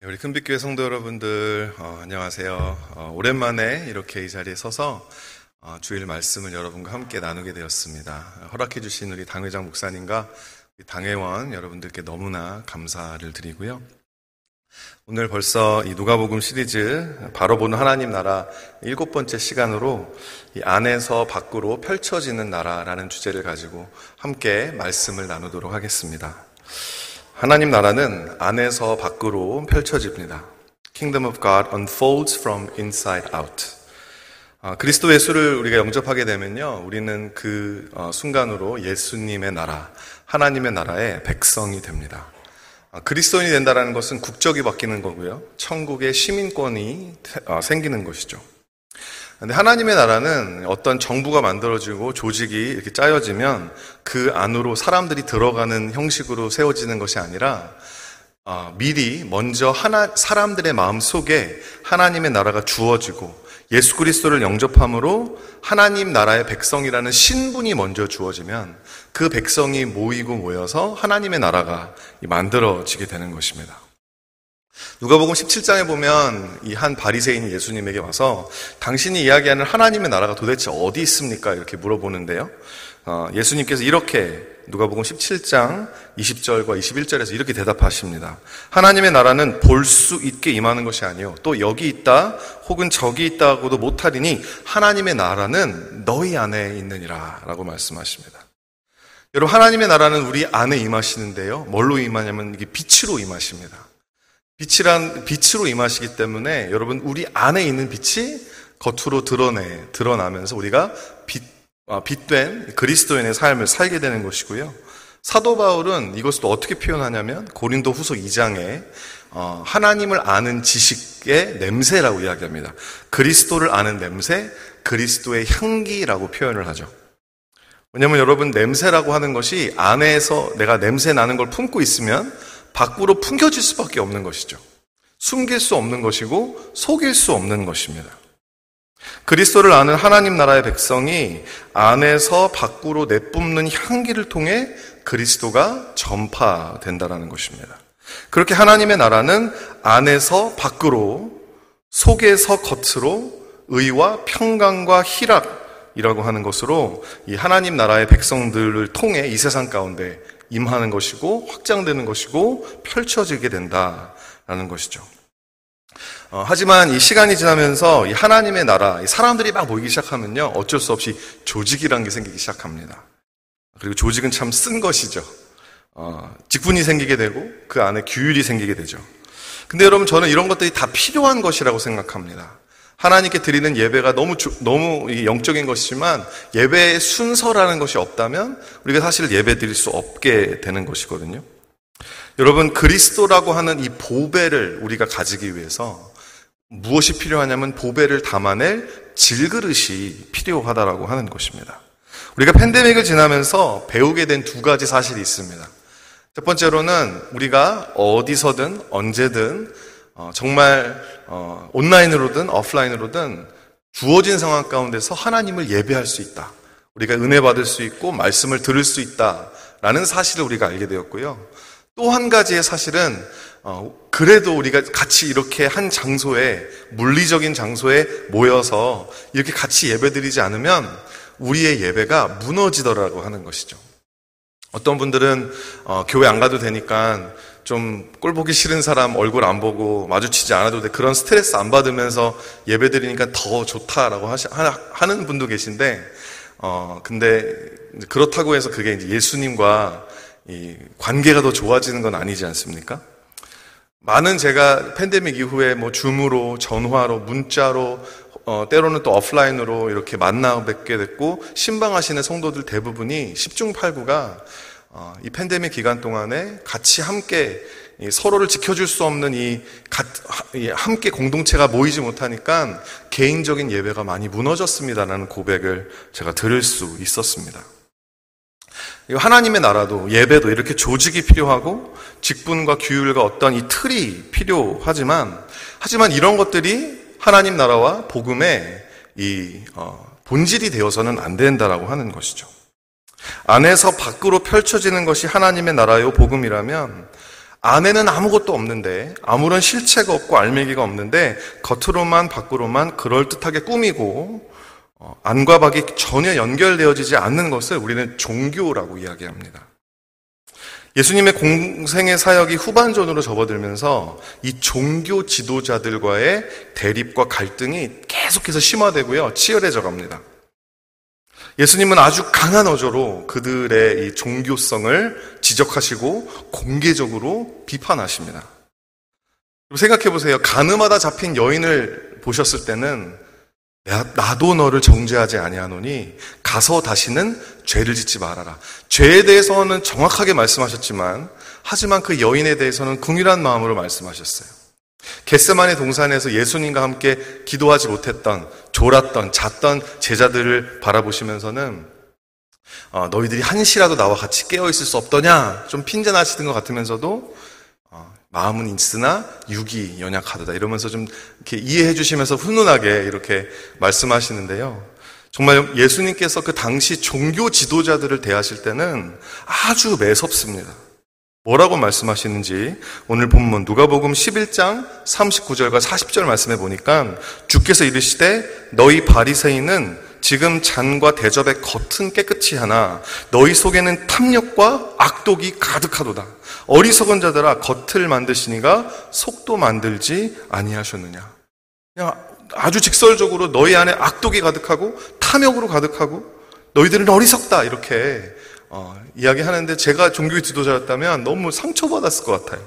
네, 우리 큰빛교회 성도 여러분들 어, 안녕하세요. 어, 오랜만에 이렇게 이 자리에 서서 어, 주일 말씀을 여러분과 함께 나누게 되었습니다. 허락해 주신 우리 당회장 목사님과 당회원 여러분들께 너무나 감사를 드리고요. 오늘 벌써 이 누가복음 시리즈 바로 보는 하나님 나라 일곱 번째 시간으로 이 안에서 밖으로 펼쳐지는 나라라는 주제를 가지고 함께 말씀을 나누도록 하겠습니다. 하나님 나라는 안에서 밖으로 펼쳐집니다. Kingdom of God unfolds from inside out. 아, 그리스도 예수를 우리가 영접하게 되면요, 우리는 그 어, 순간으로 예수님의 나라, 하나님의 나라의 백성이 됩니다. 아, 그리스도인이 된다는 것은 국적이 바뀌는 거고요, 천국의 시민권이 어, 생기는 것이죠. 근데 하나님의 나라는 어떤 정부가 만들어지고 조직이 이렇게 짜여지면 그 안으로 사람들이 들어가는 형식으로 세워지는 것이 아니라 어, 미리 먼저 하나 사람들의 마음 속에 하나님의 나라가 주어지고 예수 그리스도를 영접함으로 하나님 나라의 백성이라는 신분이 먼저 주어지면 그 백성이 모이고 모여서 하나님의 나라가 만들어지게 되는 것입니다. 누가복음 17장에 보면 이 한 바리새인이 예수님에게 와서 당신이 이야기하는 하나님의 나라가 도대체 어디 있습니까? 이렇게 물어보는데요. 어, 예수님께서 이렇게 누가복음 17장 20절과 21절에서 이렇게 대답하십니다. 하나님의 나라는 볼 수 있게 임하는 것이 아니요 또 여기 있다 혹은 저기 있다고도 못하리니 하나님의 나라는 너희 안에 있느니라라고 말씀하십니다. 여러분 하나님의 나라는 우리 안에 임하시는데요. 뭘로 임하냐면 이게 빛으로 임하십니다. 빛이란 빛으로 임하시기 때문에 여러분 우리 안에 있는 빛이 겉으로 드러내 드러나면서 우리가 빛 아, 빛된 그리스도인의 삶을 살게 되는 것이고요. 사도 바울은 이것을 또 어떻게 표현하냐면 고린도 후서 2장에 어, 하나님을 아는 지식의 냄새라고 이야기합니다. 그리스도를 아는 냄새, 그리스도의 향기라고 표현을 하죠. 왜냐하면 여러분 냄새라고 하는 것이 안에서 내가 냄새 나는 걸 품고 있으면 밖으로 풍겨질 수밖에 없는 것이죠. 숨길 수 없는 것이고 속일 수 없는 것입니다. 그리스도를 아는 하나님 나라의 백성이 안에서 밖으로 내뿜는 향기를 통해 그리스도가 전파된다라는 것입니다. 그렇게 하나님의 나라는 안에서 밖으로 속에서 겉으로 의와 평강과 희락이라고 하는 것으로 이 하나님 나라의 백성들을 통해 이 세상 가운데 임하는 것이고 확장되는 것이고 펼쳐지게 된다라는 것이죠. 어, 하지만 이 시간이 지나면서 이 하나님의 나라, 사람들이 막 모이기 시작하면요, 어쩔 수 없이 조직이라는 게 생기기 시작합니다. 그리고 조직은 참 쓴 것이죠. 어, 직분이 생기게 되고 그 안에 규율이 생기게 되죠. 근데 여러분 저는 이런 것들이 다 필요한 것이라고 생각합니다. 하나님께 드리는 예배가 너무 너무 영적인 것이지만 예배의 순서라는 것이 없다면 우리가 사실 예배 드릴 수 없게 되는 것이거든요. 여러분 그리스도라고 하는 이 보배를 우리가 가지기 위해서 무엇이 필요하냐면 보배를 담아낼 질그릇이 필요하다라고 하는 것입니다. 우리가 팬데믹을 지나면서 배우게 된 두 가지 사실이 있습니다. 첫 번째로는 우리가 어디서든 언제든 어, 정말 어, 온라인으로든 오프라인으로든 주어진 상황 가운데서 하나님을 예배할 수 있다. 우리가 은혜 받을 수 있고 말씀을 들을 수 있다라는 사실을 우리가 알게 되었고요. 또 한 가지의 사실은 어, 그래도 우리가 같이 이렇게 한 장소에 물리적인 장소에 모여서 이렇게 같이 예배드리지 않으면 우리의 예배가 무너지더라고 하는 것이죠. 어떤 분들은 어, 교회 안 가도 되니까 좀 꼴 보기 싫은 사람 얼굴 안 보고 마주치지 않아도 돼. 그런 스트레스 안 받으면서 예배 드리니까 더 좋다라고 하시, 하는 분도 계신데, 어, 근데 그렇다고 해서 그게 이제 예수님과 이 관계가 더 좋아지는 건 아니지 않습니까? 많은 제가 팬데믹 이후에 뭐 줌으로, 전화로, 문자로, 어, 때로는 또 오프라인으로 이렇게 만나 뵙게 됐고, 신방하시는 성도들 대부분이 10중 8구가 어, 이 팬데믹 기간 동안에 같이 함께 서로를 지켜줄 수 없는 이 함께 공동체가 모이지 못하니까 개인적인 예배가 많이 무너졌습니다라는 고백을 제가 들을 수 있었습니다. 하나님의 나라도 예배도 이렇게 조직이 필요하고 직분과 규율과 어떤 이 틀이 필요하지만 하지만 이런 것들이 하나님 나라와 복음의 이 어, 본질이 되어서는 안 된다라고 하는 것이죠. 안에서 밖으로 펼쳐지는 것이 하나님의 나라요 복음이라면 안에는 아무것도 없는데 아무런 실체가 없고 알맹이가 없는데 겉으로만 밖으로만 그럴듯하게 꾸미고 어, 안과 밖이 전혀 연결되어지지 않는 것을 우리는 종교라고 이야기합니다. 예수님의 공생의 사역이 후반전으로 접어들면서 이 종교 지도자들과의 대립과 갈등이 계속해서 심화되고요. 치열해져 갑니다. 예수님은 아주 강한 어조로 그들의 이 종교성을 지적하시고 공개적으로 비판하십니다. 생각해 보세요. 가늠하다 잡힌 여인을 보셨을 때는 나도 너를 정죄하지 아니하노니 가서 다시는 죄를 짓지 말아라. 죄에 대해서는 정확하게 말씀하셨지만 하지만 그 여인에 대해서는 궁일한 마음으로 말씀하셨어요. 겟세만의 동산에서 예수님과 함께 기도하지 못했던 졸았던 잤던 제자들을 바라보시면서는 어, 너희들이 한시라도 나와 같이 깨어 있을 수 없더냐 좀 핀잔하시던 것 같으면서도 마음은 있으나 육이 연약하다 이러면서 좀 이렇게 이해해 주시면서 훈훈하게 이렇게 말씀하시는데요. 정말 예수님께서 그 당시 종교 지도자들을 대하실 때는 아주 매섭습니다. 뭐라고 말씀하시는지 오늘 본문 누가복음 11장 39절과 40절 말씀해 보니까 주께서 이르시되 너희 바리새인은 지금 잔과 대접의 겉은 깨끗이 하나 너희 속에는 탐욕과 악독이 가득하도다. 어리석은 자들아 겉을 만드시니가 속도 만들지 아니하셨느냐. 그냥 아주 직설적으로 너희 안에 악독이 가득하고 탐욕으로 가득하고 너희들은 어리석다 이렇게 어, 이야기하는데 제가 종교 지도자였다면 너무 상처받았을 것 같아요.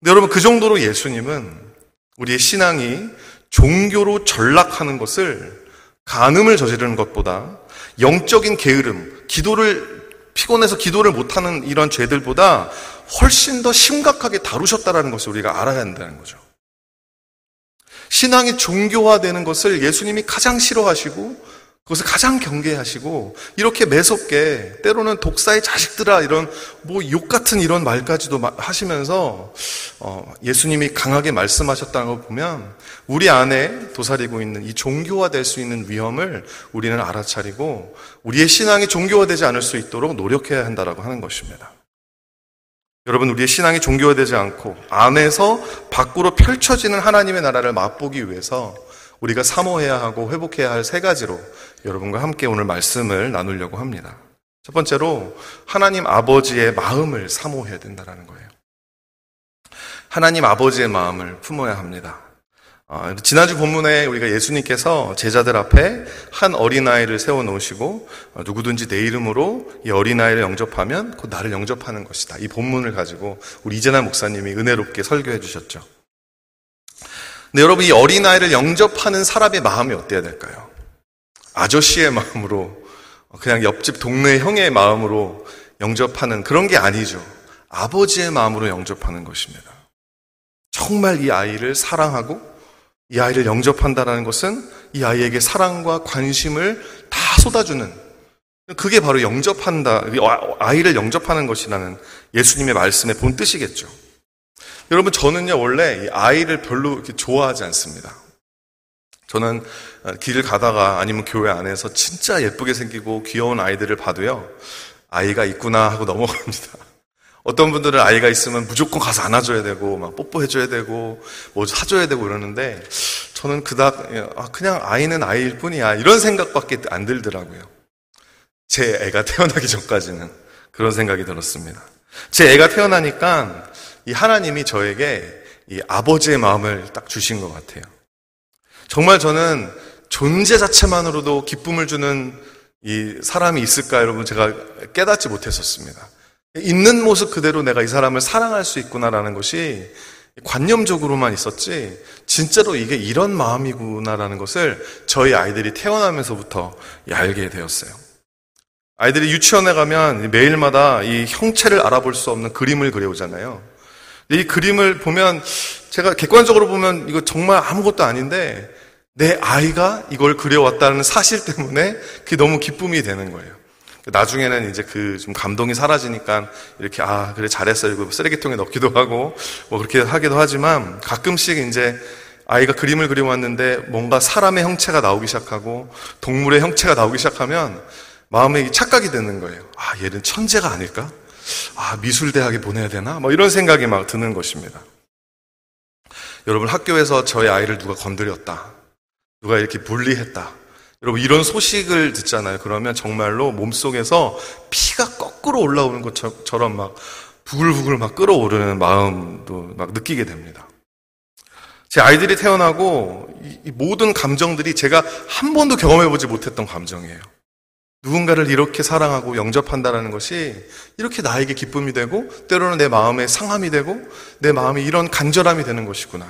근데 여러분 그 정도로 예수님은 우리의 신앙이 종교로 전락하는 것을 간음을 저지르는 것보다 영적인 게으름, 기도를 피곤해서 기도를 못하는 이런 죄들보다 훨씬 더 심각하게 다루셨다는 것을 우리가 알아야 한다는 거죠. 신앙이 종교화되는 것을 예수님이 가장 싫어하시고 그것을 가장 경계하시고 이렇게 매섭게 때로는 독사의 자식들아 이런 뭐 욕 같은 이런 말까지도 하시면서 어, 예수님이 강하게 말씀하셨다는 걸 보면 우리 안에 도사리고 있는 이 종교화될 수 있는 위험을 우리는 알아차리고 우리의 신앙이 종교화되지 않을 수 있도록 노력해야 한다라고 하는 것입니다. 여러분 우리의 신앙이 종교화되지 않고 안에서 밖으로 펼쳐지는 하나님의 나라를 맛보기 위해서 우리가 사모해야 하고 회복해야 할 세 가지로 여러분과 함께 오늘 말씀을 나누려고 합니다. 첫 번째로 하나님 아버지의 마음을 사모해야 된다는 거예요. 하나님 아버지의 마음을 품어야 합니다. 어, 지난주 본문에 우리가 예수님께서 제자들 앞에 한 어린아이를 세워놓으시고 어, 누구든지 내 이름으로 이 어린아이를 영접하면 곧 나를 영접하는 것이다. 이 본문을 가지고 우리 이재나 목사님이 은혜롭게 설교해 주셨죠. 근데 여러분 이 어린아이를 영접하는 사람의 마음이 어때야 될까요? 아저씨의 마음으로 그냥 옆집 동네 형의 마음으로 영접하는 그런 게 아니죠. 아버지의 마음으로 영접하는 것입니다. 정말 이 아이를 사랑하고 이 아이를 영접한다는 것은 이 아이에게 사랑과 관심을 다 쏟아주는 그게 바로 영접한다, 아이를 영접하는 것이라는 예수님의 말씀의 본 뜻이겠죠. 여러분, 저는요, 원래 아이를 별로 이렇게 좋아하지 않습니다. 저는 길을 가다가 아니면 교회 안에서 진짜 예쁘게 생기고 귀여운 아이들을 봐도요, 아이가 있구나 하고 넘어갑니다. 어떤 분들은 아이가 있으면 무조건 가서 안아줘야 되고, 막 뽀뽀해줘야 되고, 뭐 사줘야 되고 이러는데, 저는 그닥, 아, 그냥 아이는 아이일 뿐이야. 이런 생각밖에 안 들더라고요. 제 애가 태어나기 전까지는 그런 생각이 들었습니다. 제 애가 태어나니까 이 하나님이 저에게 이 아버지의 마음을 딱 주신 것 같아요. 정말 저는 존재 자체만으로도 기쁨을 주는 이 사람이 있을까 여러분 제가 깨닫지 못했었습니다. 있는 모습 그대로 내가 이 사람을 사랑할 수 있구나라는 것이 관념적으로만 있었지 진짜로 이게 이런 마음이구나라는 것을 저희 아이들이 태어나면서부터 알게 되었어요. 아이들이 유치원에 가면 매일마다 이 형체를 알아볼 수 없는 그림을 그려오잖아요. 이 그림을 보면 제가 객관적으로 보면 이거 정말 아무것도 아닌데 내 아이가 이걸 그려왔다는 사실 때문에 그게 너무 기쁨이 되는 거예요. 나중에는 이제 그 좀 감동이 사라지니까 이렇게 아 그래 잘했어 이거 쓰레기통에 넣기도 하고 뭐 그렇게 하기도 하지만 가끔씩 이제 아이가 그림을 그려왔는데 뭔가 사람의 형체가 나오기 시작하고 동물의 형체가 나오기 시작하면 마음에 착각이 되는 거예요. 아 얘는 천재가 아닐까? 아, 미술대학에 보내야 되나? 뭐 이런 생각이 막 드는 것입니다. 여러분 학교에서 저희 아이를 누가 건드렸다. 누가 이렇게 분리했다. 여러분 이런 소식을 듣잖아요. 그러면 정말로 몸속에서 피가 거꾸로 올라오는 것처럼 막 부글부글 막 끓어오르는 마음도 막 느끼게 됩니다. 제 아이들이 태어나고 이 모든 감정들이 제가 한 번도 경험해보지 못했던 감정이에요. 누군가를 이렇게 사랑하고 영접한다는 것이 이렇게 나에게 기쁨이 되고 때로는 내 마음에 상함이 되고 내 마음에 이런 간절함이 되는 것이구나.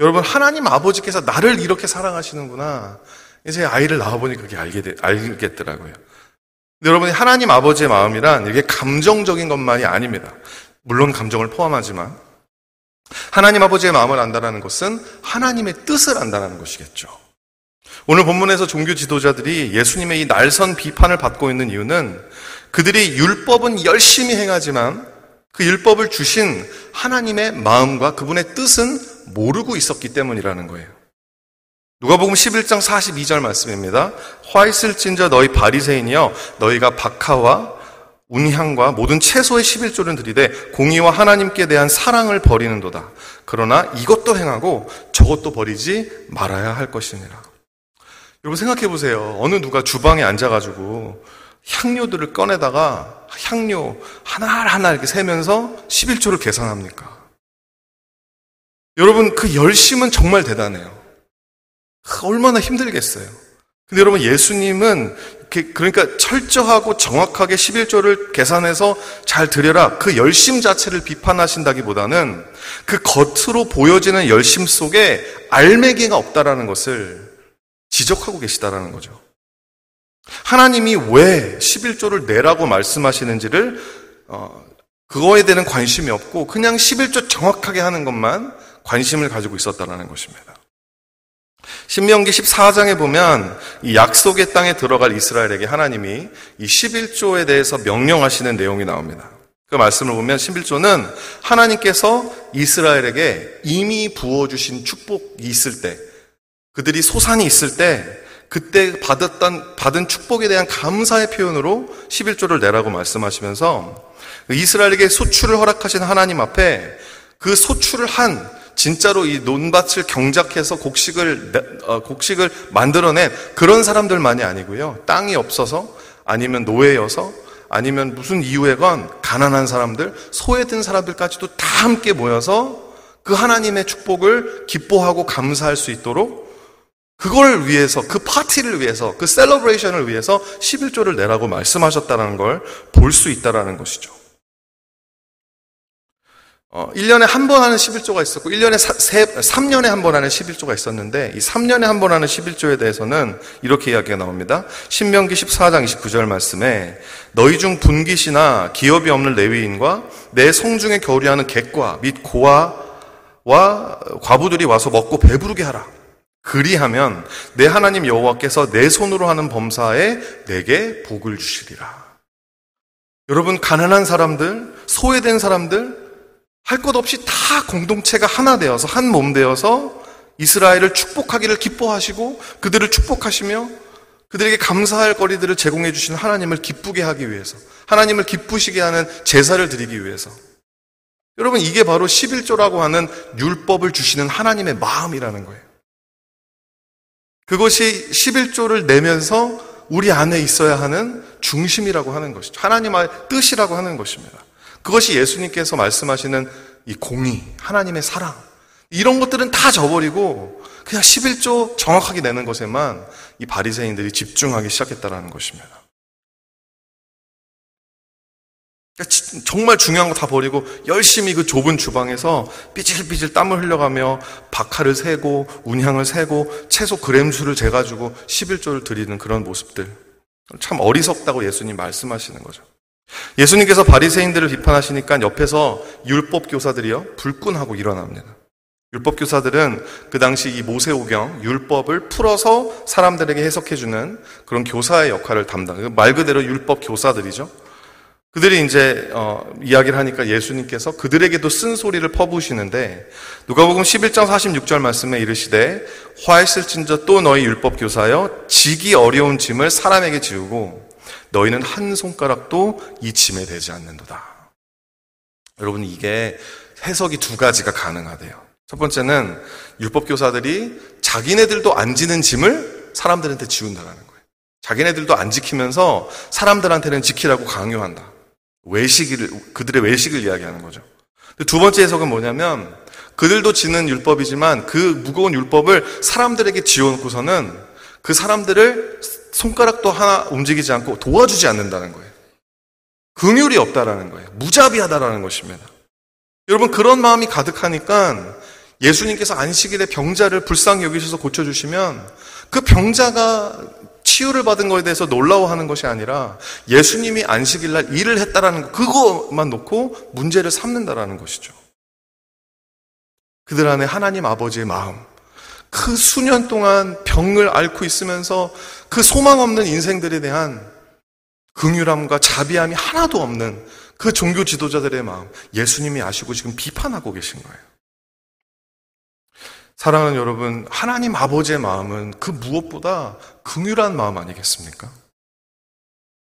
여러분 하나님 아버지께서 나를 이렇게 사랑하시는구나. 제 아이를 낳아보니 그게 알게 되, 알겠더라고요. 여러분이 하나님 아버지의 마음이란 이게 감정적인 것만이 아닙니다. 물론 감정을 포함하지만 하나님 아버지의 마음을 안다는 것은 하나님의 뜻을 안다는 것이겠죠. 오늘 본문에서 종교 지도자들이 예수님의 이 날선 비판을 받고 있는 이유는 그들이 율법은 열심히 행하지만 그 율법을 주신 하나님의 마음과 그분의 뜻은 모르고 있었기 때문이라는 거예요. 누가복음 11장 42절 말씀입니다. 화 있을진저 너희 바리새인이여 너희가 박하와 운향과 모든 채소의 11조를 들이되 공의와 하나님께 대한 사랑을 버리는도다. 그러나 이것도 행하고 저것도 버리지 말아야 할 것이니라. 여러분 생각해 보세요. 어느 누가 주방에 앉아가지고 향료들을 꺼내다가 향료 하나하나 이렇게 세면서 11조를 계산합니까? 여러분 그 열심은 정말 대단해요. 얼마나 힘들겠어요. 근데 여러분 예수님은 그러니까 철저하고 정확하게 11조를 계산해서 잘 드려라. 그 열심 자체를 비판하신다기보다는 그 겉으로 보여지는 열심 속에 알매기가 없다라는 것을 지적하고 계시다라는 거죠. 하나님이 왜 11조를 내라고 말씀하시는지를 어, 그거에 대한 관심이 없고 그냥 11조 정확하게 하는 것만 관심을 가지고 있었다라는 것입니다. 신명기 14장에 보면 이 약속의 땅에 들어갈 이스라엘에게 하나님이 이 11조에 대해서 명령하시는 내용이 나옵니다. 그 말씀을 보면 11조는 하나님께서 이스라엘에게 이미 부어주신 축복이 있을 때 그들이 소산이 있을 때 그때 받았던 받은 축복에 대한 감사의 표현으로 11조를 내라고 말씀하시면서 이스라엘에게 소출을 허락하신 하나님 앞에 그 소출을 한 진짜로 이 논밭을 경작해서 곡식을 어, 곡식을 만들어낸 그런 사람들만이 아니고요. 땅이 없어서 아니면 노예여서 아니면 무슨 이유에건 가난한 사람들, 소외된 사람들까지도 다 함께 모여서 그 하나님의 축복을 기뻐하고 감사할 수 있도록 그걸 위해서, 그 파티를 위해서, 그 셀러브레이션을 위해서 11조를 내라고 말씀하셨다는 걸 볼 수 있다는 것이죠. 어, 1년에 한 번 하는 11조가 있었고, 1년에 사, 세, 3년에 한 번 하는 11조가 있었는데, 이 3년에 한 번 하는 11조에 대해서는 이렇게 이야기가 나옵니다. 신명기 14장 29절 말씀에, 너희 중 분깃이나 기업이 없는 레위인과 내 성중에 겨울이 하는 객과 및 고아와 과부들이 와서 먹고 배부르게 하라. 그리하면 내 하나님 여호와께서 내 손으로 하는 범사에 내게 복을 주시리라. 여러분 가난한 사람들, 소외된 사람들 할 것 없이 다 공동체가 하나 되어서 한 몸 되어서 이스라엘을 축복하기를 기뻐하시고 그들을 축복하시며 그들에게 감사할 거리들을 제공해 주시는 하나님을 기쁘게 하기 위해서 하나님을 기쁘시게 하는 제사를 드리기 위해서 여러분 이게 바로 11조라고 하는 율법을 주시는 하나님의 마음이라는 거예요. 그것이 11조를 내면서 우리 안에 있어야 하는 중심이라고 하는 것이죠. 하나님의 뜻이라고 하는 것입니다. 그것이 예수님께서 말씀하시는 이 공의, 하나님의 사랑, 이런 것들은 다 저버리고 그냥 11조 정확하게 내는 것에만 이 바리새인들이 집중하기 시작했다는 것입니다. 그러니까 정말 중요한 거 다 버리고 열심히 그 좁은 주방에서 삐질삐질 땀을 흘려가며 박하를 세고 운향을 세고 채소 그램 수를 재가지고 11조를 드리는 그런 모습들. 참 어리석다고 예수님 말씀하시는 거죠. 예수님께서 바리새인들을 비판하시니까 옆에서 율법 교사들이요 불끈하고 일어납니다. 율법 교사들은 그 당시 이 모세오경 율법을 풀어서 사람들에게 해석해주는 그런 교사의 역할을 담당. 말 그대로 율법 교사들이죠. 그들이 이제 어, 이야기를 하니까 예수님께서 그들에게도 쓴소리를 퍼부으시는데 누가복음 11장 46절 말씀에 이르시되 화했을진저 또 너희 율법 교사여 지기 어려운 짐을 사람에게 지우고 너희는 한 손가락도 이 짐에 대지 않는도다. 여러분 이게 해석이 두 가지가 가능하대요. 첫 번째는 율법 교사들이 자기네들도 안 지는 짐을 사람들한테 지운다라는 거예요. 자기네들도 안 지키면서 사람들한테는 지키라고 강요한다. 외식을 그들의 외식을 이야기하는 거죠. 두 번째 해석은 뭐냐면 그들도 지는 율법이지만 그 무거운 율법을 사람들에게 지어놓고서는 그 사람들을 손가락도 하나 움직이지 않고 도와주지 않는다는 거예요. 긍휼이 없다라는 거예요. 무자비하다라는 것입니다. 여러분 그런 마음이 가득하니까 예수님께서 안식일에 병자를 불쌍히 여기셔서 고쳐주시면 그 병자가 치유를 받은 것에 대해서 놀라워하는 것이 아니라 예수님이 안식일 날 일을 했다라는 거 그거만 놓고 문제를 삼는다라는 것이죠. 그들 안에 하나님 아버지의 마음, 그 수년 동안 병을 앓고 있으면서 그 소망 없는 인생들에 대한 긍휼함과 자비함이 하나도 없는 그 종교 지도자들의 마음, 예수님이 아시고 지금 비판하고 계신 거예요. 사랑하는 여러분, 하나님 아버지의 마음은 그 무엇보다 긍휼한 마음 아니겠습니까?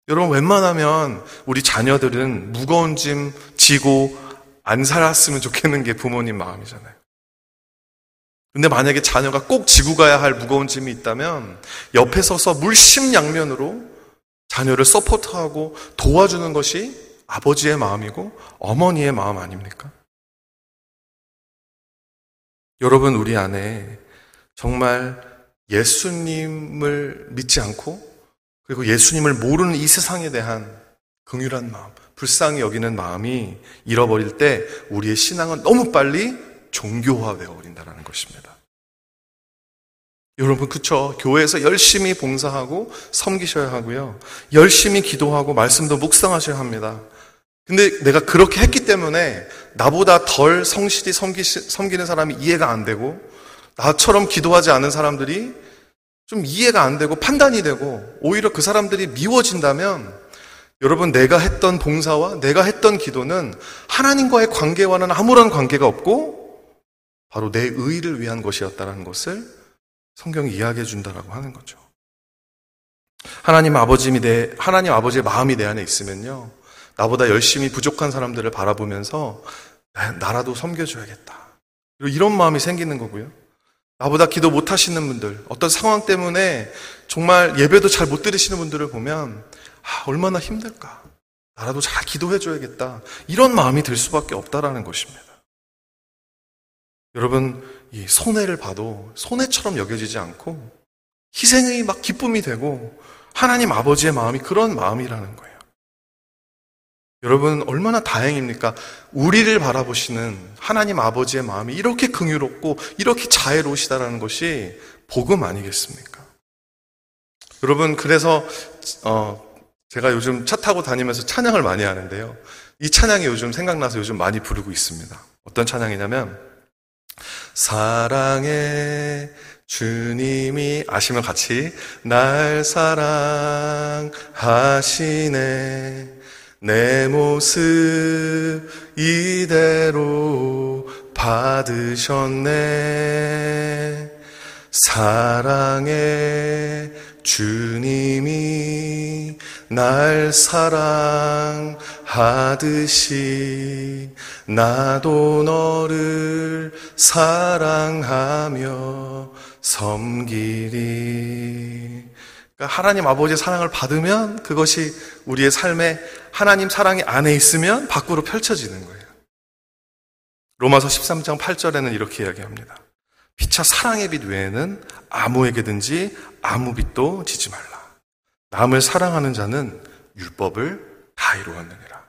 여러분, 웬만하면 우리 자녀들은 무거운 짐 지고 안 살았으면 좋겠는 게 부모님 마음이잖아요. 근데 만약에 자녀가 꼭 지고 가야 할 무거운 짐이 있다면 옆에 서서 물심양면으로 자녀를 서포트하고 도와주는 것이 아버지의 마음이고 어머니의 마음 아닙니까? 여러분, 우리 안에 정말 예수님을 믿지 않고 그리고 예수님을 모르는 이 세상에 대한 긍휼한 마음, 불쌍히 여기는 마음이 잃어버릴 때 우리의 신앙은 너무 빨리 종교화되어 버린다는 것입니다. 여러분 그쵸? 교회에서 열심히 봉사하고 섬기셔야 하고요. 열심히 기도하고 말씀도 묵상하셔야 합니다. 근데 내가 그렇게 했기 때문에 나보다 덜 성실히 섬기, 섬기는 사람이 이해가 안 되고 나처럼 기도하지 않은 사람들이 좀 이해가 안 되고 판단이 되고 오히려 그 사람들이 미워진다면 여러분 내가 했던 봉사와 내가 했던 기도는 하나님과의 관계와는 아무런 관계가 없고 바로 내 의를 위한 것이었다라는 것을 성경이 이야기해 준다라고 하는 거죠. 하나님 아버지이 내 하나님 아버지의 마음이 내 안에 있으면요. 나보다 열심히 부족한 사람들을 바라보면서 나라도 섬겨줘야겠다. 이런 마음이 생기는 거고요. 나보다 기도 못 하시는 분들, 어떤 상황 때문에 정말 예배도 잘 못 들으시는 분들을 보면, 아, 얼마나 힘들까. 나라도 잘 기도해줘야겠다. 이런 마음이 들 수밖에 없다라는 것입니다. 여러분, 이 손해를 봐도 손해처럼 여겨지지 않고 희생이 막 기쁨이 되고 하나님 아버지의 마음이 그런 마음이라는 거예요. 여러분, 얼마나 다행입니까? 우리를 바라보시는 하나님 아버지의 마음이 이렇게 긍유롭고 이렇게 자애로우시다라는 것이 복음 아니겠습니까? 여러분, 그래서, 어, 제가 요즘 차 타고 다니면서 찬양을 많이 하는데요. 이 찬양이 요즘 생각나서 요즘 많이 부르고 있습니다. 어떤 찬양이냐면, 사랑해 주님이 아시면 같이 날 사랑하시네 내 모습 이대로 받으셨네 사랑해 주님이 날 사랑하듯이 나도 너를 사랑하며 섬기리. 그러니까 하나님 아버지의 사랑을 받으면 그것이 우리의 삶에 하나님 사랑이 안에 있으면 밖으로 펼쳐지는 거예요. 로마서 13장 8절에는 이렇게 이야기합니다. 피차 사랑의 빛 외에는 아무에게든지 아무 빛도 지지 말라. 남을 사랑하는 자는 율법을 다 이루었느니라.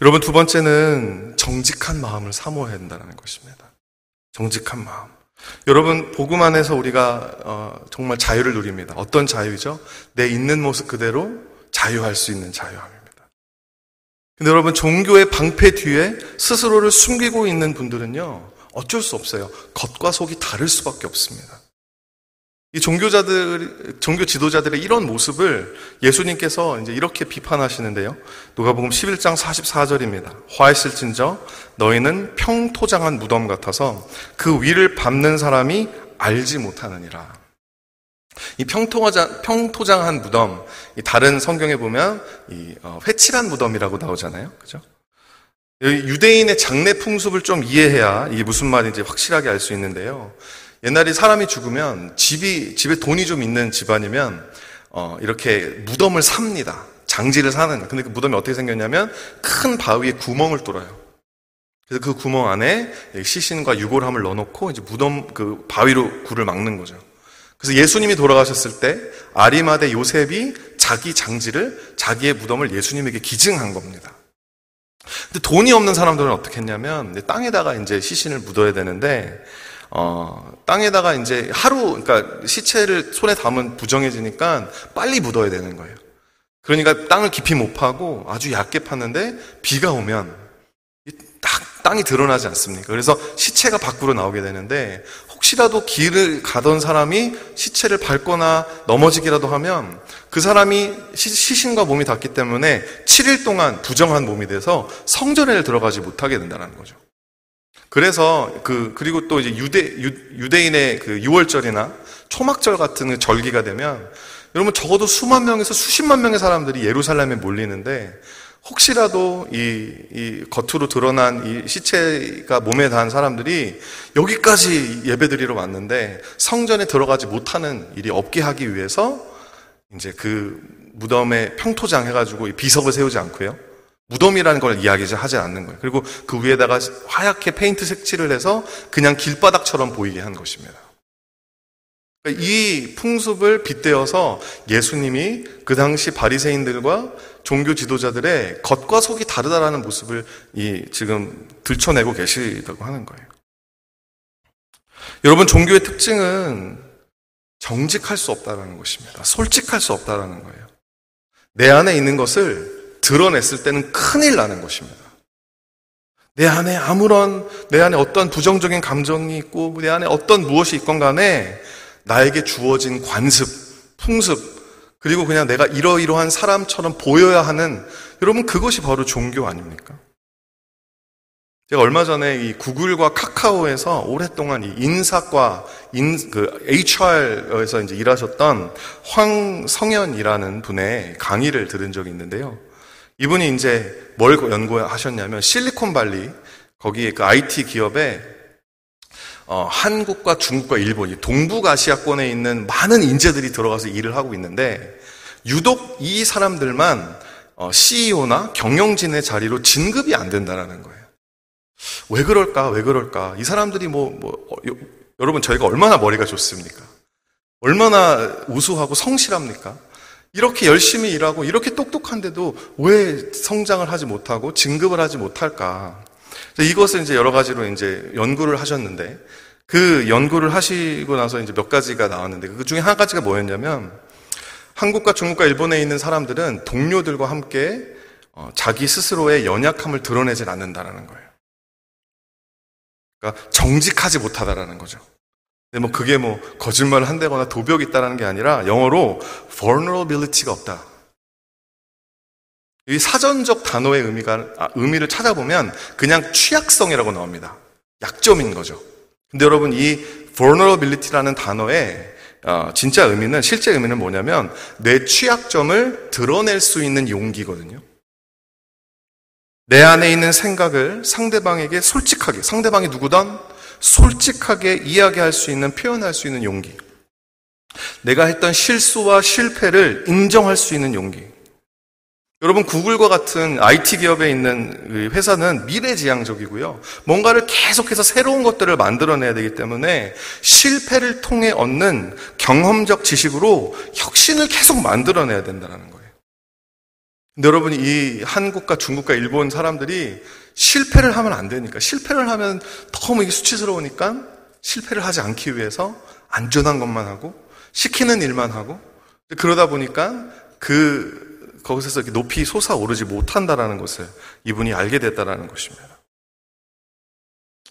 여러분 두 번째는 정직한 마음을 사모해야 한다는 것입니다. 정직한 마음. 여러분 복음 안에서 우리가 어, 정말 자유를 누립니다. 어떤 자유죠? 내 있는 모습 그대로 자유할 수 있는 자유함입니다. 근데 여러분 종교의 방패 뒤에 스스로를 숨기고 있는 분들은요 어쩔 수 없어요. 겉과 속이 다를 수밖에 없습니다. 이 종교자들, 종교 지도자들의 이런 모습을 예수님께서 이제 이렇게 비판하시는데요. 누가복음 11장 44절입니다. 화했을진저 너희는 평토장한 무덤 같아서 그 위를 밟는 사람이 알지 못하느니라. 이 평토장, 평토장한 무덤, 다른 성경에 보면 이 어, 회칠한 무덤이라고 나오잖아요. 그죠? 유대인의 장례 풍습을 좀 이해해야 이게 무슨 말인지 확실하게 알 수 있는데요. 옛날에 사람이 죽으면 집이 집에 돈이 좀 있는 집안이면 어, 이렇게 무덤을 삽니다. 장지를 사는. 근데 그 무덤이 어떻게 생겼냐면 큰 바위에 구멍을 뚫어요. 그래서 그 구멍 안에 시신과 유골함을 넣어놓고 이제 무덤 그 바위로 굴을 막는 거죠. 그래서 예수님이 돌아가셨을 때 아리마대 요셉이 자기 장지를 자기의 무덤을 예수님에게 기증한 겁니다. 근데 돈이 없는 사람들은 어떻게 했냐면 땅에다가 이제 시신을 묻어야 되는데 어, 땅에다가 이제 하루 그러니까 시체를 손에 담은 부정해지니까 빨리 묻어야 되는 거예요. 그러니까 땅을 깊이 못 파고 아주 얇게 팠는데 비가 오면 딱 땅이 드러나지 않습니까? 그래서 시체가 밖으로 나오게 되는데 혹시라도 길을 가던 사람이 시체를 밟거나 넘어지기라도 하면 그 사람이 시신과 몸이 닿기 때문에 7일 동안 부정한 몸이 돼서 성전에 들어가지 못하게 된다는 거죠. 그래서 그 그리고 또 이제 유대 유, 대인의그 6월절이나 초막절 같은 그 절기가 되면 여러분 적어도 수만 명에서 수십만 명의 사람들이 예루살렘에 몰리는데 혹시라도 이, 이 겉으로 드러난 이 시체가 몸에 닿은 사람들이 여기까지 예배드리러 왔는데 성전에 들어가지 못하는 일이 없게 하기 위해서 이제 그 무덤에 평토장 해가지고 비석을 세우지 않고요. 무덤이라는 걸 이야기하지 않는 거예요. 그리고 그 위에다가 하얗게 페인트 색칠을 해서 그냥 길바닥처럼 보이게 한 것입니다. 이 풍습을 빗대어서 예수님이 그 당시 바리새인들과 종교 지도자들의 겉과 속이 다르다라는 모습을 이 지금 들춰내고 계시다고 하는 거예요. 여러분 종교의 특징은 정직할 수 없다라는 것입니다. 솔직할 수 없다라는 거예요. 내 안에 있는 것을 드러냈을 때는 큰일 나는 것입니다. 내 안에 아무런, 내 안에 어떤 부정적인 감정이 있고, 내 안에 어떤 무엇이 있건 간에 나에게 주어진 관습, 풍습, 그리고 그냥 내가 이러이러한 사람처럼 보여야 하는, 여러분 그것이 바로 종교 아닙니까? 제가 얼마 전에 이 구글과 카카오에서 오랫동안 이 인사과 인, 그 HR에서 이제 일하셨던 황성현이라는 분의 강의를 들은 적이 있는데요. 이분이 이제 뭘 연구하셨냐면 실리콘발리 거기에 그 IT 기업에 어, 한국과 중국과 일본, 동북아시아권에 있는 많은 인재들이 들어가서 일을 하고 있는데 유독 이 사람들만 어, CEO나 경영진의 자리로 진급이 안 된다라는 거예요. 왜 그럴까? 왜 그럴까? 이 사람들이 뭐, 뭐 어, 여러분 저희가 얼마나 머리가 좋습니까? 얼마나 우수하고 성실합니까? 이렇게 열심히 일하고 이렇게 똑똑한데도 왜 성장을 하지 못하고 진급을 하지 못할까? 이것을 이제 여러 가지로 이제 연구를 하셨는데 그 연구를 하시고 나서 이제 몇 가지가 나왔는데 그 중에 한 가지가 뭐였냐면 한국과 중국과 일본에 있는 사람들은 동료들과 함께 어, 자기 스스로의 연약함을 드러내질 않는다라는 거예요. 그러니까 정직하지 못하다라는 거죠. 근데 뭐 그게 뭐 거짓말을 한다거나 도벽이 있다라는 게 아니라 영어로 vulnerability가 없다. 이 사전적 단어의 의미가 아, 의미를 찾아보면 그냥 취약성이라고 나옵니다. 약점인 거죠. 근데 여러분 이 vulnerability라는 단어의 어, 진짜 의미는 실제 의미는 뭐냐면 내 취약점을 드러낼 수 있는 용기거든요. 내 안에 있는 생각을 상대방에게 솔직하게 상대방이 누구든 솔직하게 이야기할 수 있는, 표현할 수 있는 용기. 내가 했던 실수와 실패를 인정할 수 있는 용기. 여러분, 구글과 같은 IT 기업에 있는 회사는 미래지향적이고요. 뭔가를 계속해서 새로운 것들을 만들어내야 되기 때문에 실패를 통해 얻는 경험적 지식으로 혁신을 계속 만들어내야 된다는 거예요. 근데 여러분이 이 한국과 중국과 일본 사람들이 실패를 하면 안 되니까 실패를 하면 너무 이게 수치스러우니까 실패를 하지 않기 위해서 안전한 것만 하고 시키는 일만 하고 그러다 보니까 그 거기서 높이 솟아오르지 못한다라는 것을 이분이 알게 됐다라는 것입니다.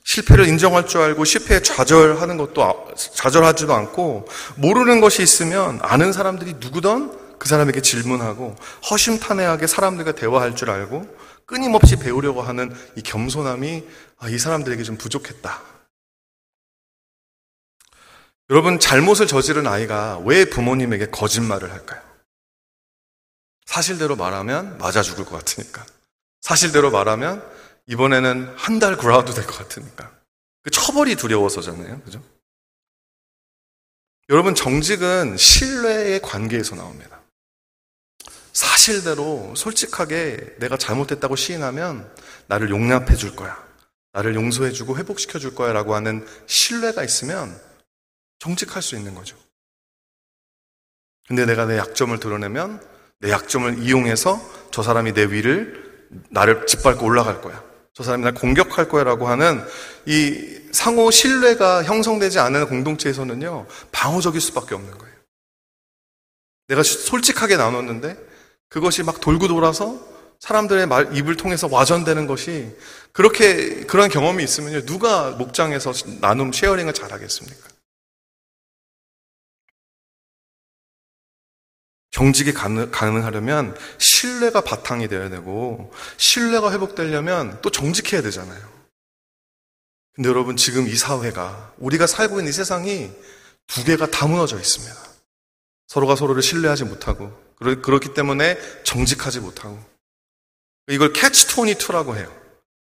실패를 인정할 줄 알고 실패에 좌절하는 것도 아, 좌절하지도 않고 모르는 것이 있으면 아는 사람들이 누구든 그 사람에게 질문하고 허심탄회하게 사람들과 대화할 줄 알고 끊임없이 배우려고 하는 이 겸손함이 아, 이 사람들에게 좀 부족했다. 여러분, 잘못을 저지른 아이가 왜 부모님에게 거짓말을 할까요? 사실대로 말하면 맞아 죽을 것 같으니까. 사실대로 말하면 이번에는 한 달 굴아도 될 것 같으니까. 그 처벌이 두려워서잖아요. 그죠? 여러분, 정직은 신뢰의 관계에서 나옵니다. 사실대로 솔직하게 내가 잘못했다고 시인하면 나를 용납해 줄 거야. 나를 용서해 주고 회복시켜 줄 거야. 라고 하는 신뢰가 있으면 정직할 수 있는 거죠. 근데 내가 내 약점을 드러내면 내 약점을 이용해서 저 사람이 내 위를 나를 짓밟고 올라갈 거야. 저 사람이 날 공격할 거야라고 하는 이 상호 신뢰가 형성되지 않은 공동체에서는요, 방어적일 수밖에 없는 거예요. 내가 솔직하게 나눴는데 그것이 막 돌고 돌아서 사람들의 말, 입을 통해서 와전되는 것이 그렇게, 그런 경험이 있으면요, 누가 목장에서 나눔, sharing을 잘 하겠습니까? 정직이 가능하려면 신뢰가 바탕이 되어야 되고 신뢰가 회복되려면 또 정직해야 되잖아요. 근데 여러분 지금 이 사회가 우리가 살고 있는 이 세상이 두 개가 다 무너져 있습니다. 서로가 서로를 신뢰하지 못하고 그렇기 때문에 정직하지 못하고 이걸 캐치 22라고 해요.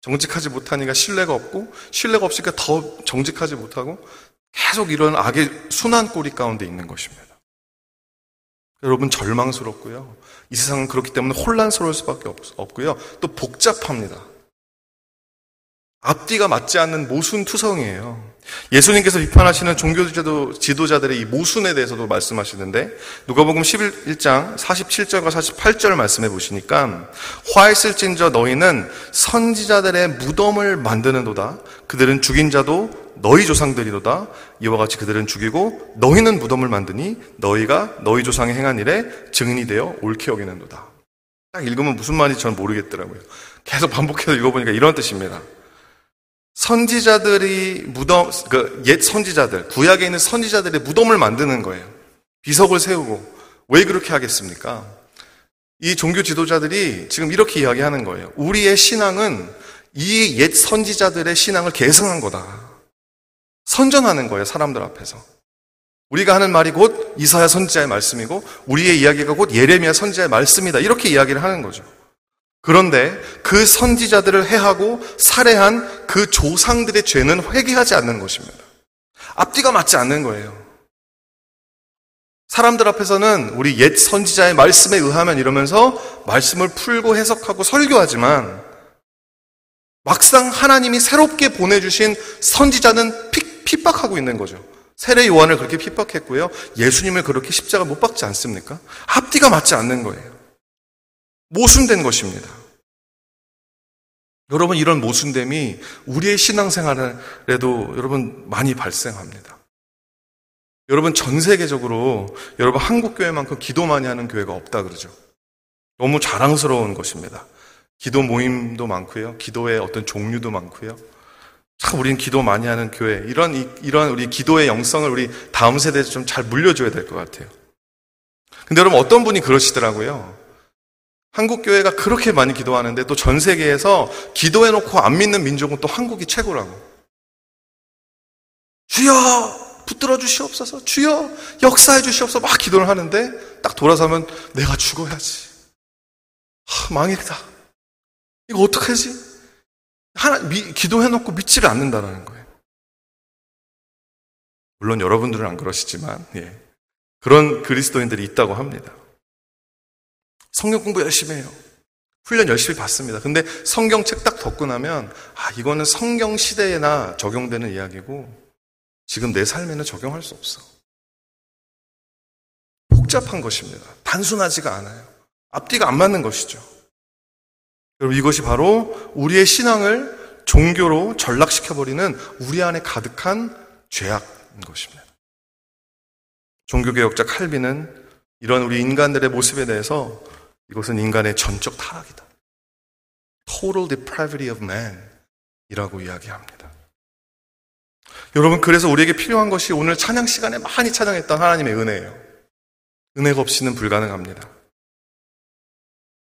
정직하지 못하니까 신뢰가 없고 신뢰가 없으니까 더 정직하지 못하고 계속 이런 악의 순환 꼬리 가운데 있는 것입니다. 여러분 절망스럽고요. 이 세상은 그렇기 때문에 혼란스러울 수밖에 없 고요. 또 복잡합니다. 앞뒤가 맞지 않는 모순 투성이에요. 예수님께서 비판하시는 종교 지도자들의 이 모순에 대해서도 말씀하시는데 누가복음 11장 47절과 48절 말씀해 보시니까 화 있을진저 너희는 선지자들의 무덤을 만드는도다 그들은 죽인 자도 너희 조상들이로다 이와 같이 그들은 죽이고 너희는 무덤을 만드니 너희가 너희 조상의 행한 일에 증인이 되어 옳게 여기는도다. 딱 읽으면 무슨 말인지 저는 모르겠더라고요. 계속 반복해서 읽어보니까 이런 뜻입니다. 선지자들이 무덤, 그 옛 선지자들, 구약에 있는 선지자들의 무덤을 만드는 거예요. 비석을 세우고. 왜 그렇게 하겠습니까? 이 종교 지도자들이 지금 이렇게 이야기하는 거예요. 우리의 신앙은 이 옛 선지자들의 신앙을 계승한 거다. 선전하는 거예요, 사람들 앞에서. 우리가 하는 말이 곧 이사야 선지자의 말씀이고 우리의 이야기가 곧 예레미야 선지자의 말씀이다. 이렇게 이야기를 하는 거죠. 그런데 그 선지자들을 해하고 살해한 그 조상들의 죄는 회개하지 않는 것입니다. 앞뒤가 맞지 않는 거예요. 사람들 앞에서는 우리 옛 선지자의 말씀에 의하면 이러면서 말씀을 풀고 해석하고 설교하지만 막상 하나님이 새롭게 보내주신 선지자는 핍박하고 있는 거죠. 세례 요한을 그렇게 핍박했고요. 예수님을 그렇게 십자가 못 박지 않습니까? 앞뒤가 맞지 않는 거예요. 모순된 것입니다. 여러분 이런 모순됨이 우리의 신앙생활에도 여러분 많이 발생합니다. 여러분 전 세계적으로 여러분 한국 교회만큼 기도 많이 하는 교회가 없다 그러죠. 너무 자랑스러운 것입니다. 기도 모임도 많고요. 기도의 어떤 종류도 많고요. 참 우리는 기도 많이 하는 교회 이런 이런 우리 기도의 영성을 우리 다음 세대에 좀 잘 물려줘야 될 것 같아요. 근데 여러분 어떤 분이 그러시더라고요. 한국 교회가 그렇게 많이 기도하는데 또 전 세계에서 기도해 놓고 안 믿는 민족은 또 한국이 최고라고. 주여 붙들어 주시옵소서. 주여 역사해 주시옵소서. 막 기도를 하는데 딱 돌아서면 내가 죽어야지. 하, 망했다. 이거 어떡하지? 하나, 미, 기도해 놓고 믿지를 않는다는 거예요. 물론 여러분들은 안 그러시지만, 예. 그런 그리스도인들이 있다고 합니다. 성경 공부 열심히 해요. 훈련 열심히 받습니다. 근데 성경책 딱 덮고 나면, 아, 이거는 성경 시대에나 적용되는 이야기고, 지금 내 삶에는 적용할 수 없어. 복잡한 것입니다. 단순하지가 않아요. 앞뒤가 안 맞는 것이죠. 여러분 이것이 바로 우리의 신앙을 종교로 전락시켜버리는 우리 안에 가득한 죄악인 것입니다. 종교개혁자 칼빈은 이런 우리 인간들의 모습에 대해서 이것은 인간의 전적 타락이다. Total depravity of man 이라고 이야기합니다. 여러분, 그래서 우리에게 필요한 것이 오늘 찬양 시간에 많이 찬양했던 하나님의 은혜예요. 은혜가 없이는 불가능합니다.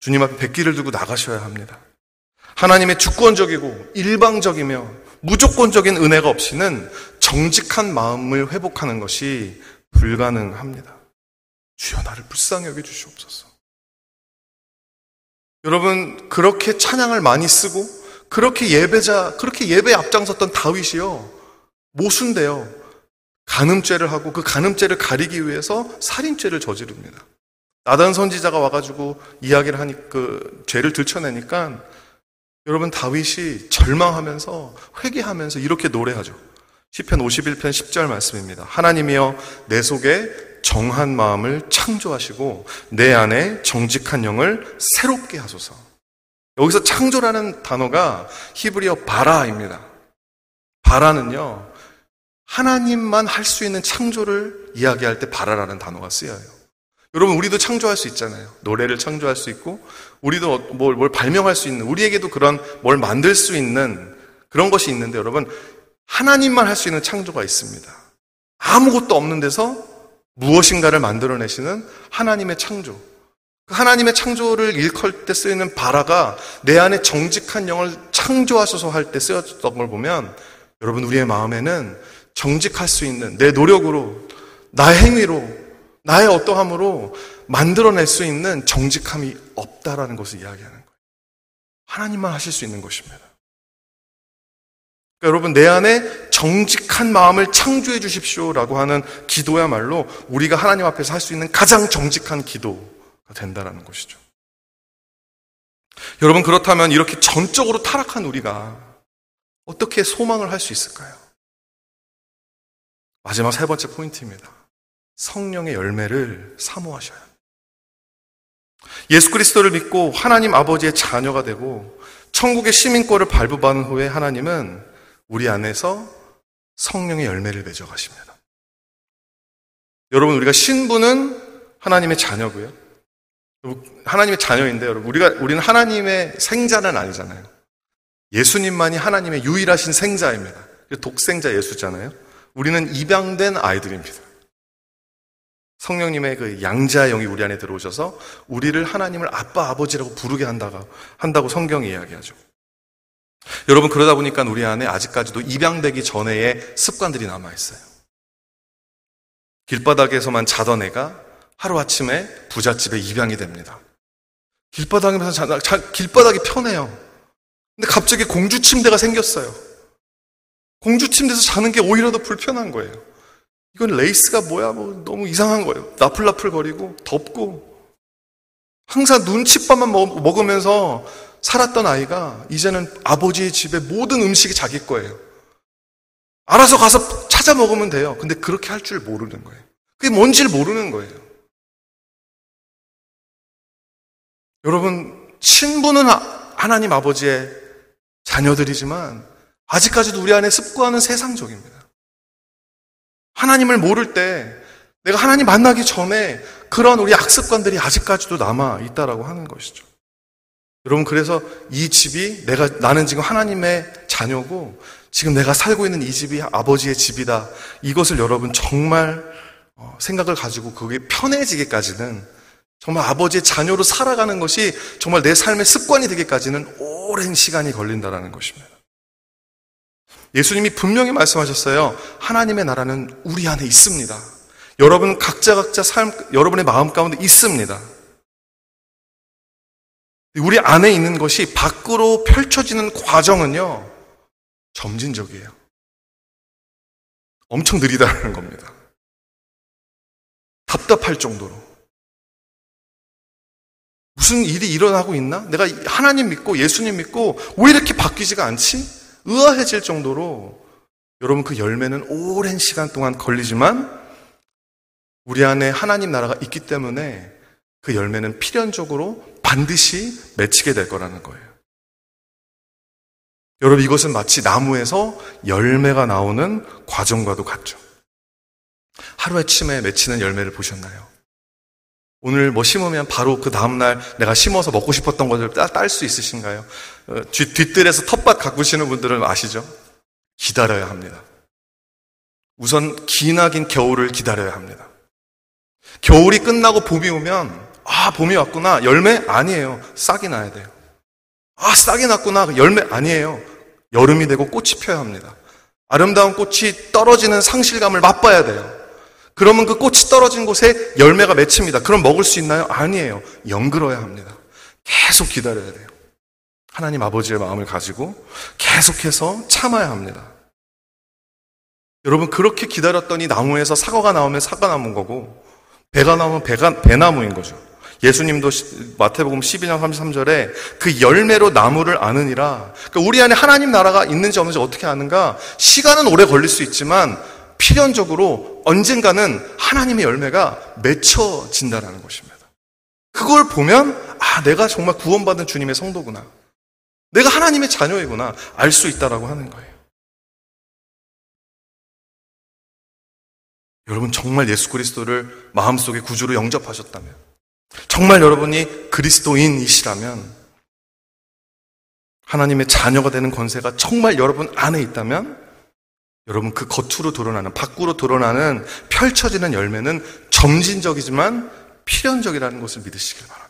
주님 앞에 백기를 들고 나가셔야 합니다. 하나님의 주권적이고 일방적이며 무조건적인 은혜가 없이는 정직한 마음을 회복하는 것이 불가능합니다. 주여 나를 불쌍히 여겨 주시옵소서. 여러분 그렇게 찬양을 많이 쓰고 그렇게 예배자 그렇게 예배에 앞장섰던 다윗이요 모순돼요. 간음죄를 하고 그 간음죄를 가리기 위해서 살인죄를 저지릅니다. 나단 선지자가 와가지고 이야기를 하니 그 죄를 들춰내니까 여러분 다윗이 절망하면서 회개하면서 이렇게 노래하죠. 시편 51편 10절 말씀입니다. 하나님이여 내 속에 정한 마음을 창조하시고 내 안에 정직한 영을 새롭게 하소서. 여기서 창조라는 단어가 히브리어 바라입니다. 바라는요. 하나님만 할 수 있는 창조를 이야기할 때 바라라는 단어가 쓰여요. 여러분, 우리도 창조할 수 있잖아요. 노래를 창조할 수 있고, 우리도 뭘, 뭘 발명할 수 있는, 우리에게도 그런 뭘 만들 수 있는 그런 것이 있는데, 여러분, 하나님만 할 수 있는 창조가 있습니다. 아무것도 없는 데서 무엇인가를 만들어내시는 하나님의 창조. 그 하나님의 창조를 일컬 때 쓰이는 바라가 내 안에 정직한 영을 창조하소서 할 때 쓰였던 걸 보면 여러분 우리의 마음에는 정직할 수 있는 내 노력으로 나의 행위로 나의 어떠함으로 만들어낼 수 있는 정직함이 없다라는 것을 이야기하는 거예요. 하나님만 하실 수 있는 것입니다. 그러니까 여러분, 내 안에 정직한 마음을 창조해 주십시오라고 하는 기도야말로 우리가 하나님 앞에서 할 수 있는 가장 정직한 기도가 된다라는 것이죠. 여러분, 그렇다면 이렇게 전적으로 타락한 우리가 어떻게 소망을 할 수 있을까요? 마지막 세 번째 포인트입니다. 성령의 열매를 사모하셔야. 예수 그리스도를 믿고 하나님 아버지의 자녀가 되고 천국의 시민권을 발부받은 후에 하나님은 우리 안에서 성령의 열매를 맺어 가십니다. 여러분 우리가 신부는 하나님의 자녀고요. 하나님의 자녀인데 여러분 우리가 우리는 하나님의 생자는 아니잖아요. 예수님만이 하나님의 유일하신 생자입니다. 독생자 예수잖아요. 우리는 입양된 아이들입니다. 성령님의 그 양자의 영이 우리 안에 들어오셔서 우리를 하나님을 아빠, 아버지라고 부르게 한다고, 한다고 성경이 이야기하죠. 여러분, 그러다 보니까 우리 안에 아직까지도 입양되기 전에의 습관들이 남아 있어요. 길바닥에서만 자던 애가 하루아침에 부잣집에 입양이 됩니다. 길바닥에서 자, 자, 길바닥이 편해요. 근데 갑자기 공주 침대가 생겼어요. 공주 침대에서 자는 게 오히려 더 불편한 거예요. 이건 레이스가 뭐야? 뭐 너무 이상한 거예요. 나풀나풀 거리고 덥고 항상 눈칫밥만 먹으면서 살았던 아이가 이제는 아버지의 집에 모든 음식이 자기 거예요. 알아서 가서 찾아 먹으면 돼요. 근데 그렇게 할 줄 모르는 거예요. 그게 뭔지를 모르는 거예요. 여러분, 친부는 하나님 아버지의 자녀들이지만 아직까지도 우리 안에 습관은 세상적입니다. 하나님을 모를 때 내가 하나님 만나기 전에 그런 우리 악습관들이 아직까지도 남아 있다라고 하는 것이죠. 여러분 그래서 이 집이 내가 나는 지금 하나님의 자녀고 지금 내가 살고 있는 이 집이 아버지의 집이다. 이것을 여러분 정말 어, 생각을 가지고 그게 편해지기까지는 정말 아버지의 자녀로 살아가는 것이 정말 내 삶의 습관이 되기까지는 오랜 시간이 걸린다라는 것입니다. 예수님이 분명히 말씀하셨어요. 하나님의 나라는 우리 안에 있습니다. 여러분 각자 각자 삶, 여러분의 마음 가운데 있습니다. 우리 안에 있는 것이 밖으로 펼쳐지는 과정은요, 점진적이에요. 엄청 느리다는 겁니다. 답답할 정도로. 무슨 일이 일어나고 있나? 내가 하나님 믿고 예수님 믿고 왜 이렇게 바뀌지가 않지? 의아해질 정도로 여러분 그 열매는 오랜 시간 동안 걸리지만 우리 안에 하나님 나라가 있기 때문에 그 열매는 필연적으로 반드시 맺히게 될 거라는 거예요. 여러분 이것은 마치 나무에서 열매가 나오는 과정과도 같죠. 하루아침에 맺히는 열매를 보셨나요? 오늘 뭐 심으면 바로 그 다음날 내가 심어서 먹고 싶었던 것을 딸 수 있으신가요? 어, 뒷뜰에서 텃밭 가꾸시는 분들은 아시죠? 기다려야 합니다. 우선 기나긴 겨울을 기다려야 합니다. 겨울이 끝나고 봄이 오면 아 봄이 왔구나 열매 아니에요 싹이 나야 돼요. 아 싹이 났구나 열매 아니에요 여름이 되고 꽃이 펴야 합니다. 아름다운 꽃이 떨어지는 상실감을 맛봐야 돼요. 그러면 그 꽃이 떨어진 곳에 열매가 맺힙니다. 그럼 먹을 수 있나요? 아니에요. 연그러야 합니다. 계속 기다려야 돼요. 하나님 아버지의 마음을 가지고 계속해서 참아야 합니다. 여러분, 그렇게 기다렸더니 나무에서 사과가 나오면 사과 나무인 거고, 배가 나오면 배가, 배나무인 거죠. 예수님도 마태복음 12장 33절에 그 열매로 나무를 아느니라. 그러니까 우리 안에 하나님 나라가 있는지 없는지 어떻게 아는가? 시간은 오래 걸릴 수 있지만 필연적으로 언젠가는 하나님의 열매가 맺혀진다라는 것입니다. 그걸 보면 아, 내가 정말 구원받은 주님의 성도구나. 내가 하나님의 자녀이구나. 알 수 있다라고 하는 거예요. 여러분 정말 예수 그리스도를 마음속에 구주로 영접하셨다면 정말 여러분이 그리스도인이시라면 하나님의 자녀가 되는 권세가 정말 여러분 안에 있다면 여러분 그 겉으로 드러나는 밖으로 드러나는 펼쳐지는 열매는 점진적이지만 필연적이라는 것을 믿으시길 바랍니다.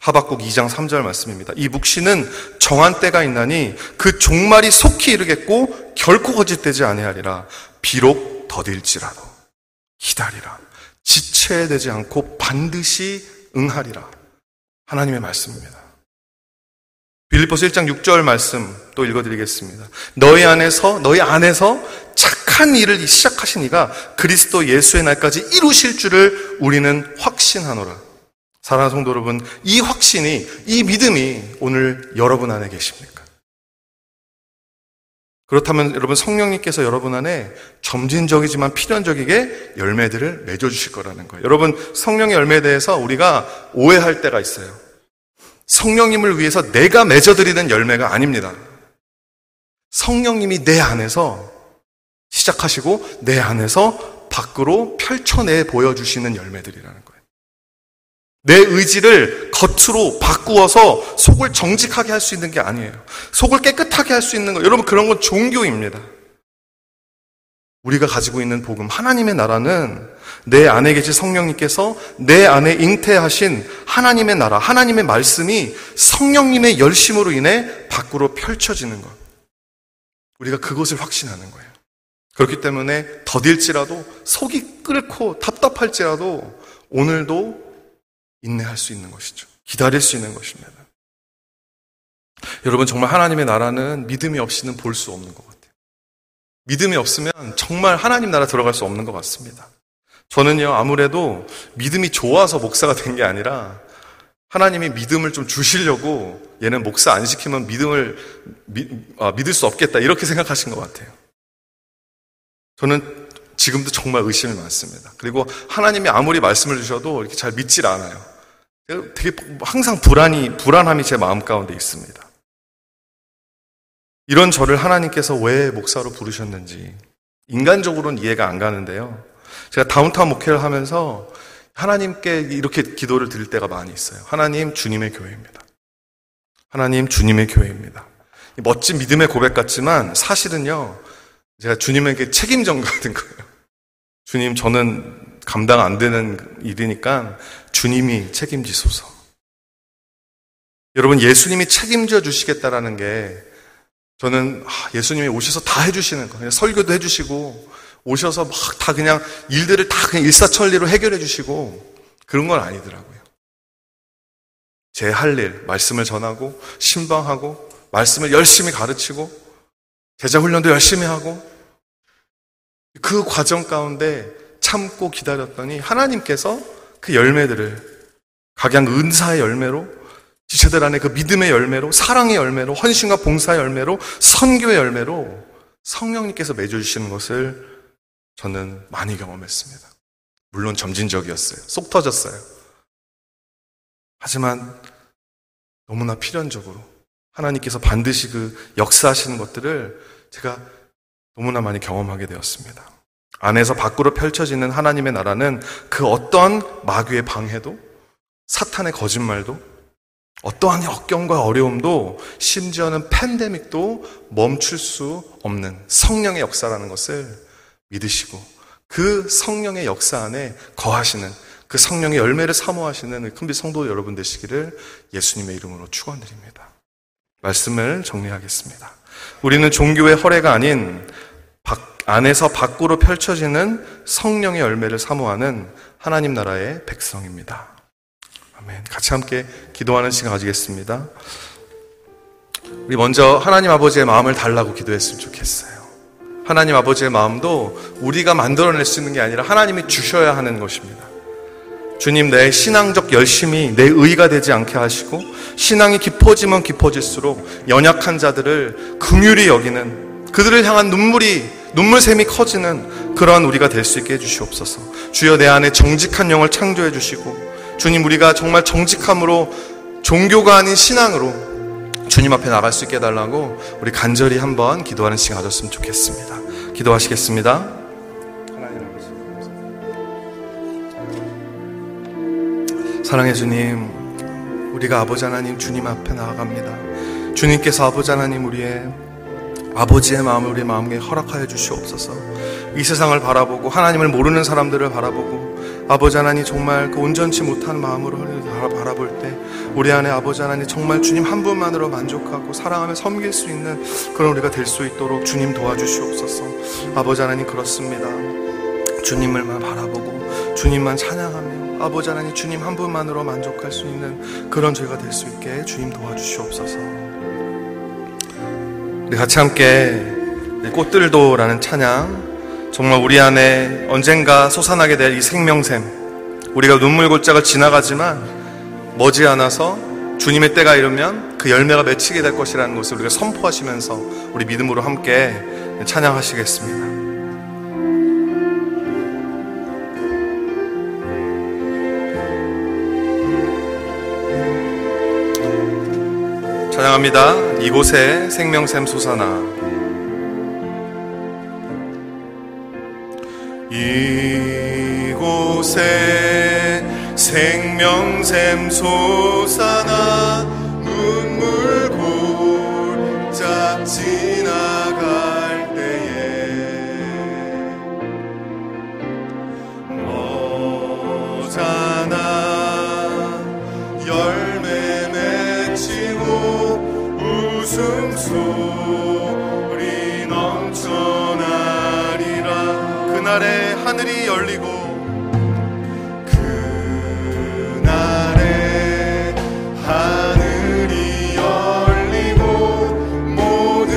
하박국 2장 3절 말씀입니다. 이 묵시는 정한 때가 있나니 그 종말이 속히 이르겠고 결코 거짓되지 아니하리라. 비록 더딜지라도 기다리라. 지체되지 않고 반드시 응하리라. 하나님의 말씀입니다. 빌리포스 1장 6절 말씀 또 읽어드리겠습니다. 너희 안에서 너희 안에서 착한 일을 시작하신 이가 그리스도 예수의 날까지 이루실 줄을 우리는 확신하노라. 사랑하는 성도 여러분, 이 확신이 이 믿음이 오늘 여러분 안에 계십니까? 그렇다면 여러분 성령님께서 여러분 안에 점진적이지만 필연적이게 열매들을 맺어 주실 거라는 거예요. 여러분 성령의 열매에 대해서 우리가 오해할 때가 있어요. 성령님을 위해서 내가 맺어드리는 열매가 아닙니다. 성령님이 내 안에서 시작하시고 내 안에서 밖으로 펼쳐내 보여주시는 열매들이라는 거예요. 내 의지를 겉으로 바꾸어서 속을 정직하게 할 수 있는 게 아니에요. 속을 깨끗하게 할 수 있는 거. 여러분, 그런 건 종교입니다. 우리가 가지고 있는 복음, 하나님의 나라는 내 안에 계신 성령님께서 내 안에 잉태하신 하나님의 나라, 하나님의 말씀이 성령님의 열심으로 인해 밖으로 펼쳐지는 것. 우리가 그것을 확신하는 거예요. 그렇기 때문에 더딜지라도 속이 끓고 답답할지라도 오늘도 인내할 수 있는 것이죠. 기다릴 수 있는 것입니다. 여러분 정말 하나님의 나라는 믿음이 없이는 볼 수 없는 것 같아요. 믿음이 없으면 정말 하나님 나라 들어갈 수 없는 것 같습니다. 저는요 아무래도 믿음이 좋아서 목사가 된 게 아니라 하나님이 믿음을 좀 주시려고 얘는 목사 안 시키면 믿음을 미, 아, 믿을 수 없겠다 이렇게 생각하신 것 같아요. 저는 지금도 정말 의심이 많습니다. 그리고 하나님이 아무리 말씀을 주셔도 이렇게 잘 믿질 않아요. 되게 항상 불안이, 불안함이 제 마음 가운데 있습니다. 이런 저를 하나님께서 왜 목사로 부르셨는지 인간적으로는 이해가 안 가는데요. 제가 다운타운 목회를 하면서 하나님께 이렇게 기도를 드릴 때가 많이 있어요. 하나님, 주님의 교회입니다. 하나님, 주님의 교회입니다. 멋진 믿음의 고백 같지만 사실은요, 제가 주님에게 책임 전가하는 거예요. 주님, 저는 감당 안 되는 일이니까 주님이 책임지소서. 여러분, 예수님이 책임져 주시겠다라는 게 저는 아, 예수님이 오셔서 다 해주시는 거. 그냥 설교도 해주시고, 오셔서 막 다 그냥 일들을 다 그냥 일사천리로 해결해 주시고, 그런 건 아니더라고요. 제 할 일, 말씀을 전하고, 신방하고, 말씀을 열심히 가르치고, 제자 훈련도 열심히 하고, 그 과정 가운데 참고 기다렸더니 하나님께서 그 열매들을 각양 은사의 열매로 지체들 안에 그 믿음의 열매로 사랑의 열매로 헌신과 봉사의 열매로 선교의 열매로 성령님께서 맺어주시는 것을 저는 많이 경험했습니다. 물론 점진적이었어요. 속 터졌어요. 하지만 너무나 필연적으로 하나님께서 반드시 그 역사하시는 것들을 제가 너무나 많이 경험하게 되었습니다. 안에서 밖으로 펼쳐지는 하나님의 나라는 그 어떠한 마귀의 방해도 사탄의 거짓말도 어떠한 역경과 어려움도 심지어는 팬데믹도 멈출 수 없는 성령의 역사라는 것을 믿으시고 그 성령의 역사 안에 거하시는 그 성령의 열매를 사모하시는 큰빛 성도 여러분 되시기를 예수님의 이름으로 축원드립니다. 말씀을 정리하겠습니다. 우리는 종교의 허례가 아닌 밖- 안에서 밖으로 펼쳐지는 성령의 열매를 사모하는 하나님 나라의 백성입니다. 아멘. 같이 함께 기도하는 시간 가지겠습니다. 우리 먼저 하나님 아버지의 마음을 달라고 기도했으면 좋겠어요. 하나님 아버지의 마음도 우리가 만들어낼 수 있는 게 아니라 하나님이 주셔야 하는 것입니다. 주님 내 신앙적 열심이 내 의가 되지 않게 하시고 신앙이 깊어지면 깊어질수록 연약한 자들을 긍휼히 여기는 그들을 향한 눈물이 눈물샘이 커지는 그러한 우리가 될 수 있게 해 주시옵소서. 주여 내 안에 정직한 영을 창조해 주시고 주님 우리가 정말 정직함으로 종교가 아닌 신앙으로 주님 앞에 나갈 수 있게 해달라고 우리 간절히 한번 기도하는 시간 가졌으면 좋겠습니다. 기도하시겠습니다. 사랑해 주님, 우리가 아버지 하나님 주님 앞에 나아갑니다. 주님께서 아버지 하나님 우리의 아버지의 마음을 우리 마음에 허락하여 주시옵소서. 이 세상을 바라보고 하나님을 모르는 사람들을 바라보고 아버지 하나님 정말 그 온전치 못한 마음으로 바라볼 때 우리 안에 아버지 하나님 정말 주님 한 분만으로 만족하고 사랑하며 섬길 수 있는 그런 우리가 될 수 있도록 주님 도와주시옵소서. 아버지 하나님 그렇습니다. 주님을만 바라보고 주님만 찬양하며 아버지 하나님 주님 한 분만으로 만족할 수 있는 그런 저희가 될 수 있게 주님 도와주시옵소서. 우리 같이 함께 꽃들도라는 찬양 정말 우리 안에 언젠가 솟아나게 될 이 생명샘 우리가 눈물 골짜기를 지나가지만 머지않아서 주님의 때가 이르면 그 열매가 맺히게 될 것이라는 것을 우리가 선포하시면서 우리 믿음으로 함께 찬양하시겠습니다. 찬양합니다. 이곳에 생명샘 솟아나 이곳에 생명샘 솟아나 눈물 골짝 지 하늘이 열리고 그날에 하늘이 열리고 모든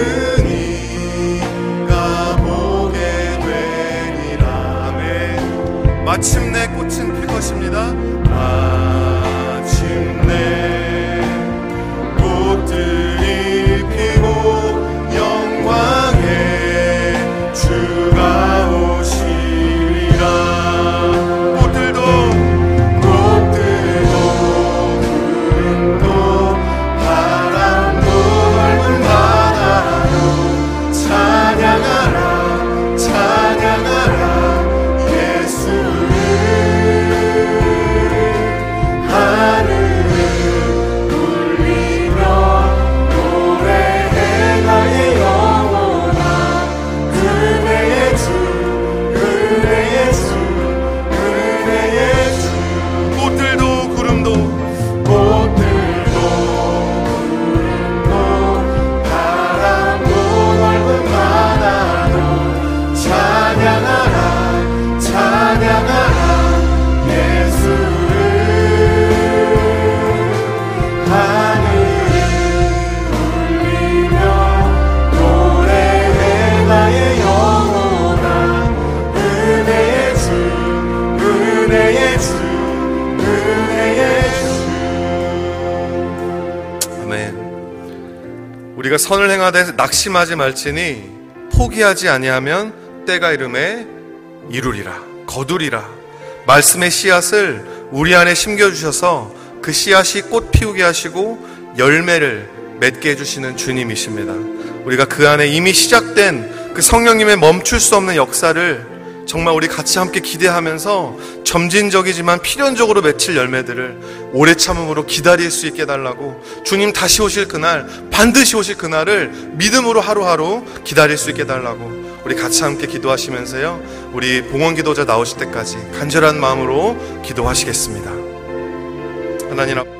이가 보게 되리라 아멘 마침내 꽃은 필 것입니다 낙심하지 말지니 포기하지 아니하면 때가 이름에 이루리라 거두리라 말씀의 씨앗을 우리 안에 심겨 주셔서 그 씨앗이 꽃 피우게 하시고 열매를 맺게 해주시는 주님이십니다. 우리가 그 안에 이미 시작된 그 성령님의 멈출 수 없는 역사를 정말 우리 같이 함께 기대하면서 점진적이지만 필연적으로 맺힐 열매들을 오래 참음으로 기다릴 수 있게 해달라고 주님 다시 오실 그날 반드시 오실 그날을 믿음으로 하루하루 기다릴 수 있게 해달라고 우리 같이 함께 기도하시면서요. 우리 봉헌 기도자 나오실 때까지 간절한 마음으로 기도하시겠습니다. 하나님 앞